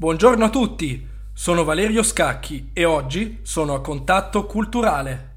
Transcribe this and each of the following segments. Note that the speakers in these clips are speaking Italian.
Buongiorno a tutti, sono Valerio Scacchi e oggi sono a Contatto Culturale.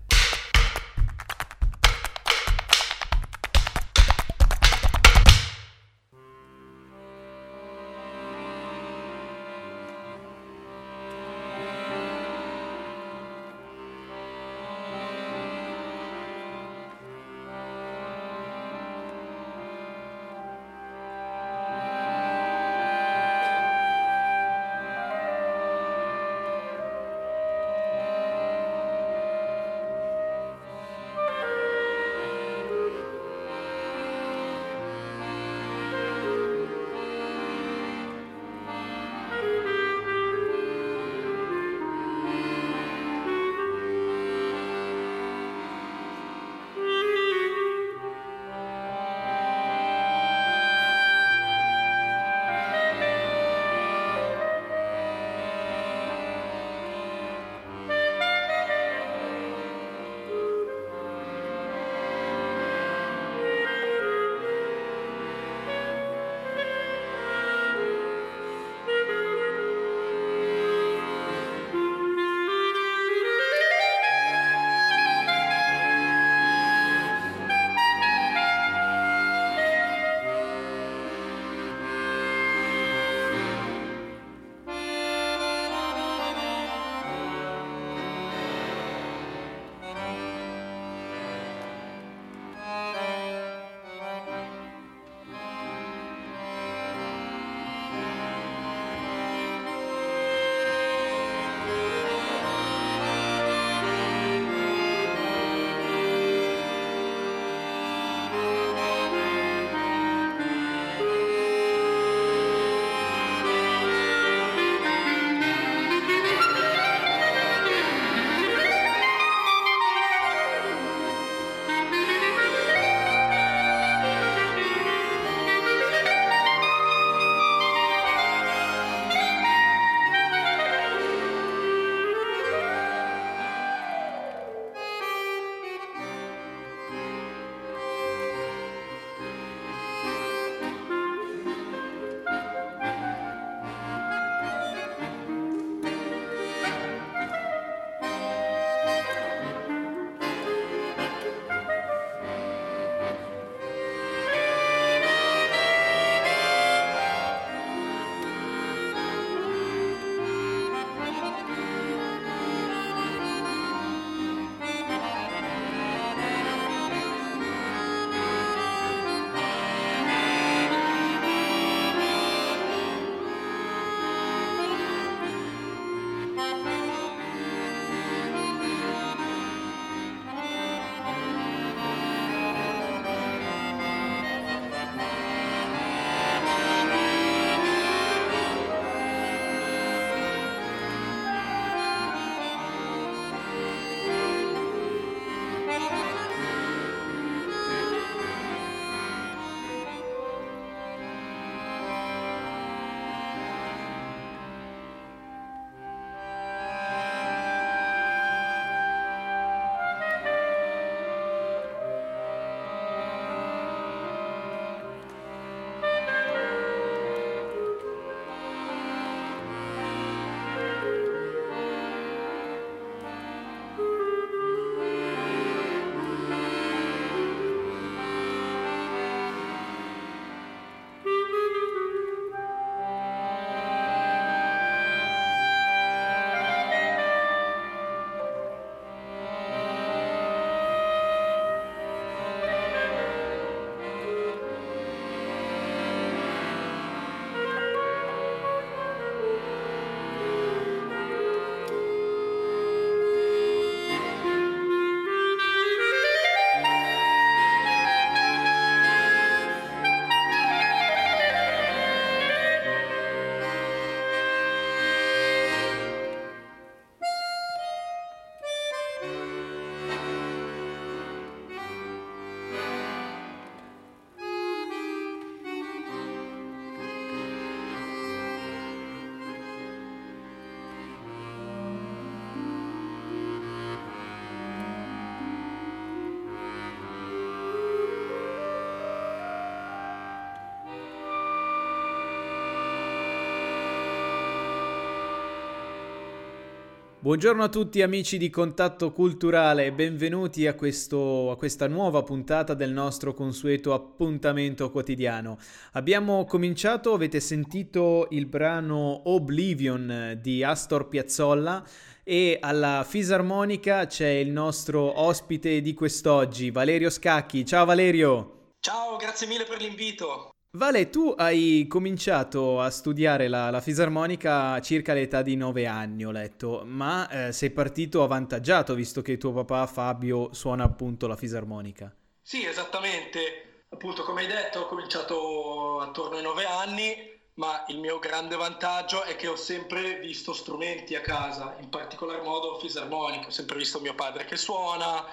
Buongiorno a tutti amici di Contatto Culturale e benvenuti a, questo, a, questa nuova puntata del nostro consueto appuntamento quotidiano. Abbiamo cominciato, avete sentito il brano Oblivion di Astor Piazzolla e alla fisarmonica c'è il nostro ospite di quest'oggi, Valerio Scacchi. Ciao Valerio! Ciao, grazie mille per l'invito. Vale, tu hai cominciato a studiare la, la fisarmonica circa l'età di 9 anni, ho letto, ma eh, sei partito avvantaggiato visto che tuo papà Fabio suona appunto la fisarmonica. Sì, esattamente. Appunto, come hai detto, ho cominciato attorno ai 9 anni, ma il mio grande vantaggio è che ho sempre visto strumenti a casa, in particolar modo fisarmonica. Ho sempre visto mio padre che suona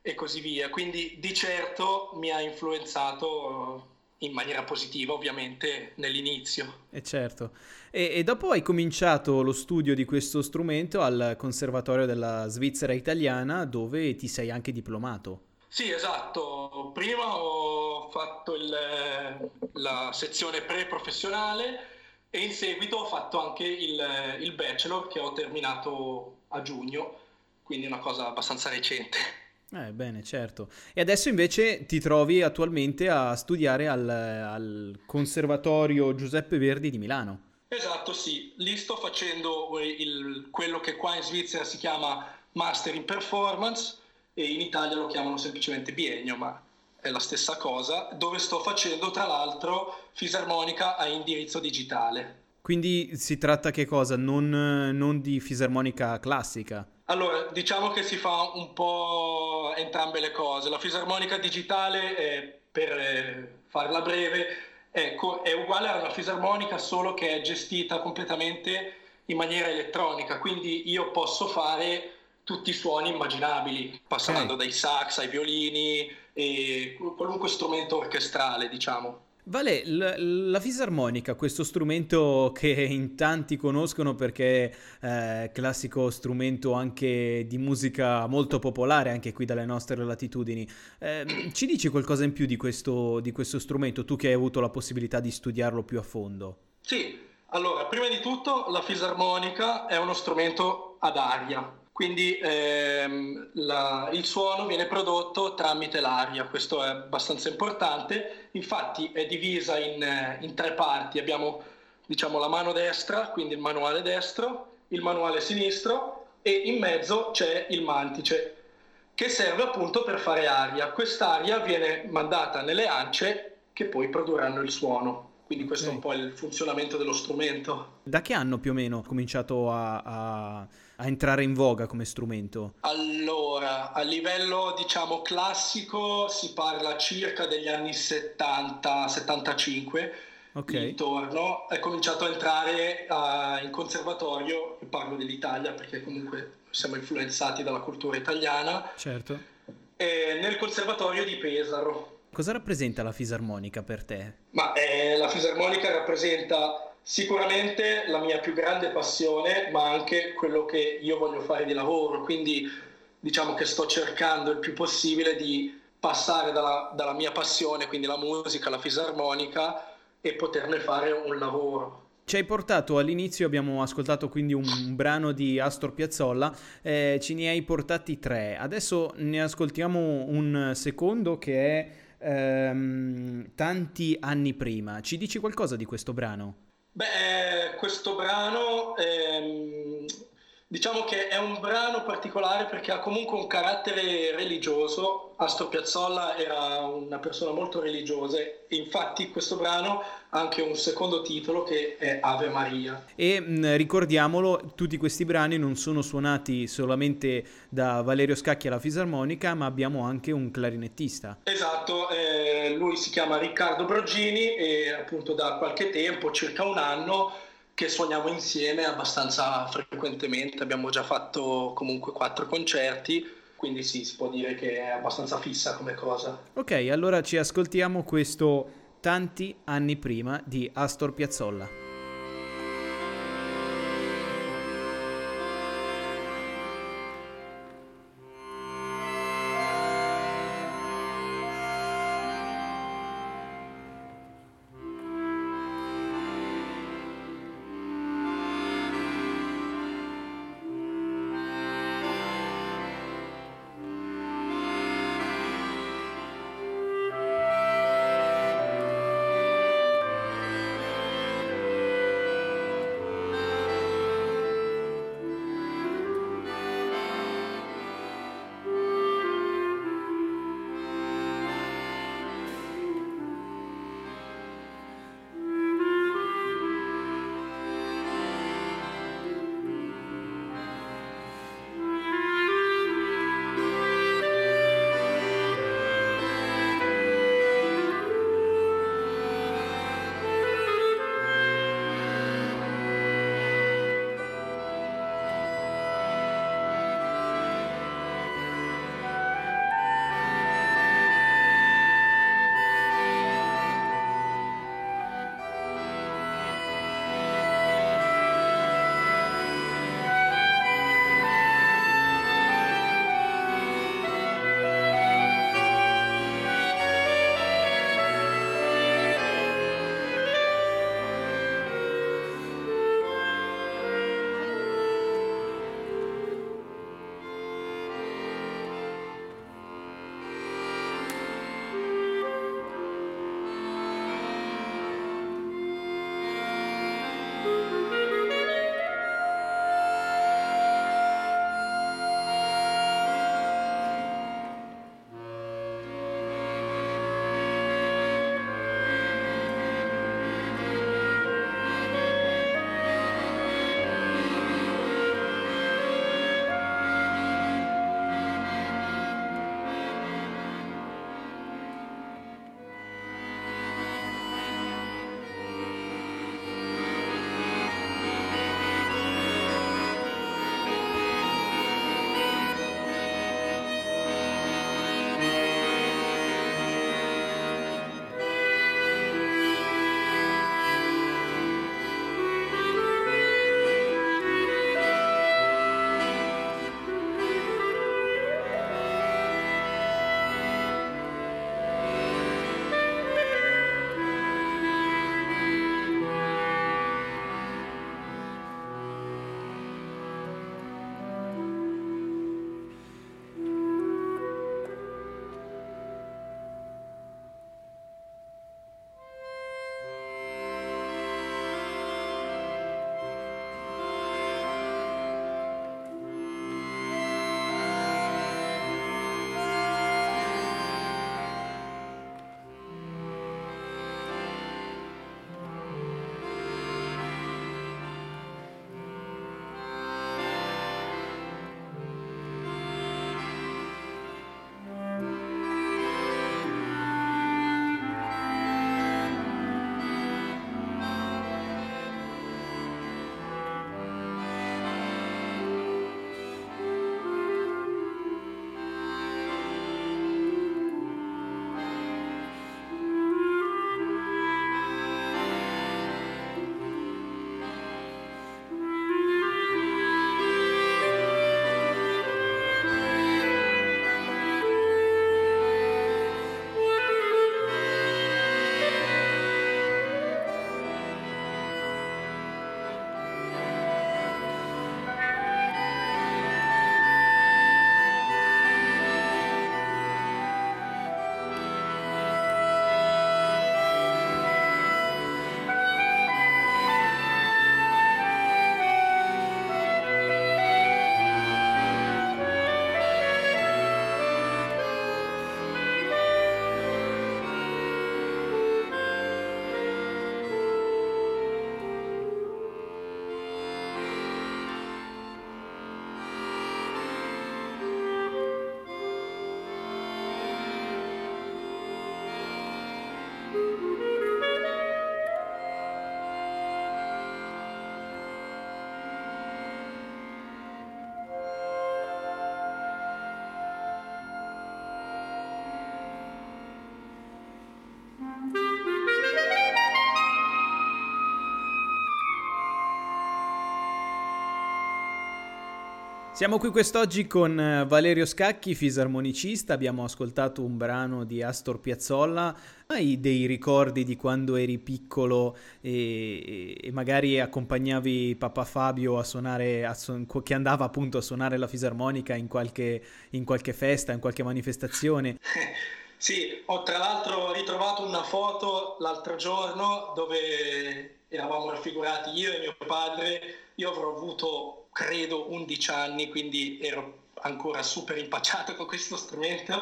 e così via. Quindi di certo mi ha influenzato in maniera positiva ovviamente nell'inizio. E certo. E, e, dopo hai cominciato lo studio di questo strumento al Conservatorio della Svizzera Italiana dove ti sei anche diplomato. Sì, esatto. Prima ho fatto il, la sezione pre-professionale e in seguito ho fatto anche il, il bachelor che ho terminato a giugno, quindi una cosa abbastanza recente. Eh, bene, certo. E adesso invece ti trovi attualmente a studiare al, al, Conservatorio Giuseppe Verdi di Milano. Esatto, sì. Lì sto facendo il, quello che qua in Svizzera si chiama Master in Performance e in Italia lo chiamano semplicemente biennio, ma è la stessa cosa, dove sto facendo tra l'altro fisarmonica a indirizzo digitale. Quindi si tratta che cosa? Non, non di fisarmonica classica? Allora, diciamo che si fa un po' entrambe le cose. La fisarmonica digitale, è, per eh, farla breve, è, è uguale a una fisarmonica solo che è gestita completamente in maniera elettronica, quindi io posso fare tutti i suoni immaginabili, passando okay. dai sax ai violini e qualunque strumento orchestrale, diciamo. Vale, l- la fisarmonica, questo strumento che in tanti conoscono perché è classico strumento anche di musica molto popolare anche qui dalle nostre latitudini, eh, ci dici qualcosa in più di questo, di questo strumento, tu che hai avuto la possibilità di studiarlo più a fondo? Sì, allora, prima di tutto la fisarmonica è uno strumento ad aria, quindi ehm, la, il suono viene prodotto tramite l'aria, questo è abbastanza importante, infatti è divisa in, in tre parti, abbiamo diciamo, la mano destra, quindi il manuale destro, il manuale sinistro e in mezzo c'è il mantice che serve appunto per fare aria. Quest'aria viene mandata nelle ance che poi produrranno il suono. Quindi questo okay. è un po' il funzionamento dello strumento. Da che anno più o meno ho cominciato a, a a entrare in voga come strumento? Allora, a livello diciamo classico si parla circa degli anni 70-75. Ok. Intorno è cominciato a entrare uh, in conservatorio, parlo dell'Italia perché comunque siamo influenzati dalla cultura italiana. Certo. nel conservatorio di Pesaro. Cosa rappresenta la fisarmonica per te? Ma eh, la fisarmonica rappresenta Sicuramente la mia più grande passione, ma anche quello che io voglio fare di lavoro, quindi diciamo che sto cercando il più possibile di passare dalla, dalla mia passione, quindi la musica, la fisarmonica, e poterne fare un lavoro. Ci hai portato all'inizio, abbiamo ascoltato quindi un brano di Astor Piazzolla, eh, ce ne hai portati tre, adesso ne ascoltiamo un secondo che è ehm, Tanti anni prima. Ci dici qualcosa di questo brano? Beh, questo brano ehm, diciamo che è un brano particolare perché ha comunque un carattere religioso. Astor Piazzolla era una persona molto religiosa e infatti questo brano anche un secondo titolo che è Ave Maria. E mh, ricordiamolo, tutti questi brani non sono suonati solamente da Valerio Scacchi alla fisarmonica, ma abbiamo anche un clarinettista. Esatto, eh, lui si chiama Riccardo Brogini e appunto da qualche tempo, circa un anno, che suoniamo insieme abbastanza frequentemente, abbiamo già fatto comunque quattro concerti, quindi sì, si può dire che è abbastanza fissa come cosa. Ok, allora ci ascoltiamo questo tanti anni prima di Astor Piazzolla. Siamo qui quest'oggi con eh, Valerio Scacchi, fisarmonicista, abbiamo ascoltato un brano di Astor Piazzolla. Hai dei ricordi di quando eri piccolo e, e magari accompagnavi papà Fabio a suonare, a su- che andava appunto a suonare la fisarmonica in qualche, in qualche festa, in qualche manifestazione? Sì, ho tra l'altro ritrovato una foto l'altro giorno dove eravamo raffigurati io e mio padre. Io avrò avuto credo 11 anni, quindi ero ancora super impacciato con questo strumento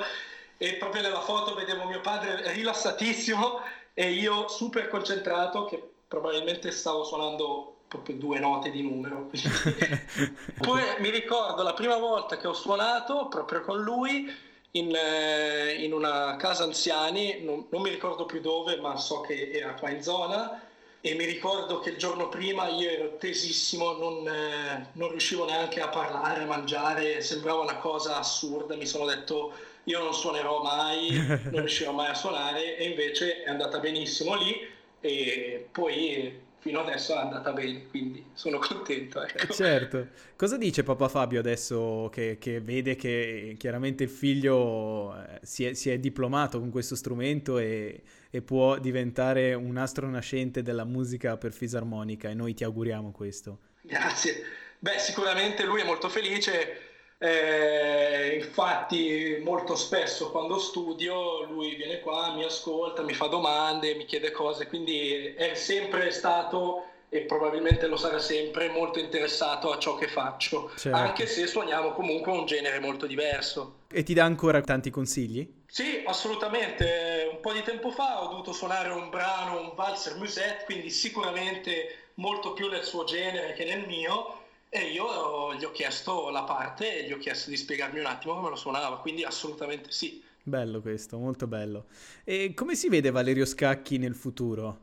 e proprio nella foto vedevo mio padre rilassatissimo e io super concentrato che probabilmente stavo suonando proprio due note di numero. Poi mi ricordo la prima volta che ho suonato proprio con lui in, eh, in una casa anziani, non, non mi ricordo più dove, ma so che era qua in zona e mi ricordo che il giorno prima io ero tesissimo, non, eh, non, riuscivo neanche a parlare, a mangiare, sembrava una cosa assurda, mi sono detto io non suonerò mai, non riuscirò mai a suonare e invece è andata benissimo lì e poi fino adesso è andata bene, quindi sono contento. Ecco. Certo. Cosa dice papà Fabio adesso che, che vede che chiaramente il figlio eh, si è, si è diplomato con questo strumento e e può diventare un astro nascente della musica per fisarmonica e noi ti auguriamo questo. Grazie. Beh, sicuramente lui è molto felice. Eh, infatti molto spesso quando studio lui viene qua, mi ascolta, mi fa domande, mi chiede cose, quindi è sempre stato e probabilmente lo sarà sempre molto interessato a ciò che faccio, certo. anche se suoniamo comunque un genere molto diverso. E ti dà ancora tanti consigli? Sì, assolutamente. Un po' di tempo fa ho dovuto suonare un brano, un valzer musette, quindi sicuramente molto più nel suo genere che nel mio. E io gli ho chiesto la parte e gli ho chiesto di spiegarmi un attimo come lo suonava, quindi assolutamente sì. Bello questo, molto bello. E come si vede Valerio Scacchi nel futuro?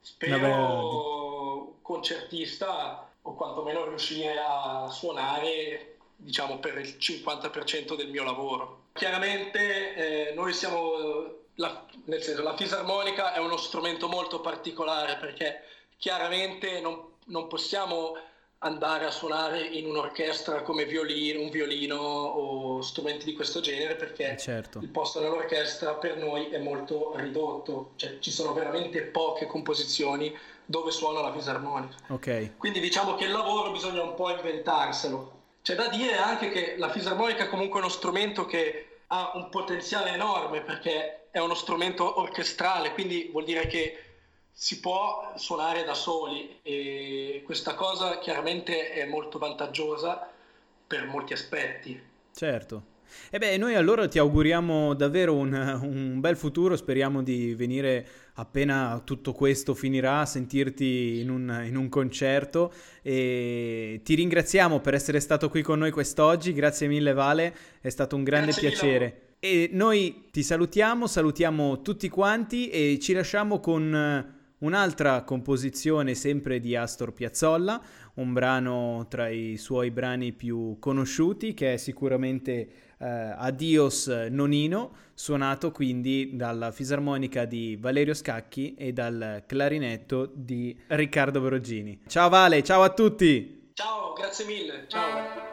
Spero Vabbè. concertista o quantomeno riuscire a suonare diciamo per il 50% del mio lavoro. Chiaramente eh, noi siamo, la, nel senso la fisarmonica è uno strumento molto particolare perché chiaramente non, non possiamo andare a suonare in un'orchestra come violino, un violino o strumenti di questo genere perché eh, certo. il posto nell'orchestra per noi è molto ridotto, cioè ci sono veramente poche composizioni dove suona la fisarmonica. Okay. Quindi diciamo che il lavoro bisogna un po' inventarselo. C'è da dire anche che la fisarmonica è comunque uno strumento che ha un potenziale enorme perché è uno strumento orchestrale, quindi vuol dire che si può suonare da soli e questa cosa chiaramente è molto vantaggiosa per molti aspetti. Certo. E beh, noi allora ti auguriamo davvero un, un, bel futuro, speriamo di venire appena tutto questo finirà a sentirti in un, in un, concerto e ti ringraziamo per essere stato qui con noi quest'oggi, grazie mille Vale, è stato un grande grazie piacere. Mille. E noi ti salutiamo, salutiamo tutti quanti e ci lasciamo con Un'altra composizione sempre di Astor Piazzolla, un brano tra i suoi brani più conosciuti che è sicuramente eh, Adios Nonino, suonato quindi dalla fisarmonica di Valerio Scacchi e dal clarinetto di Riccardo Verogini. Ciao Vale, ciao a tutti! Ciao, grazie mille, ciao!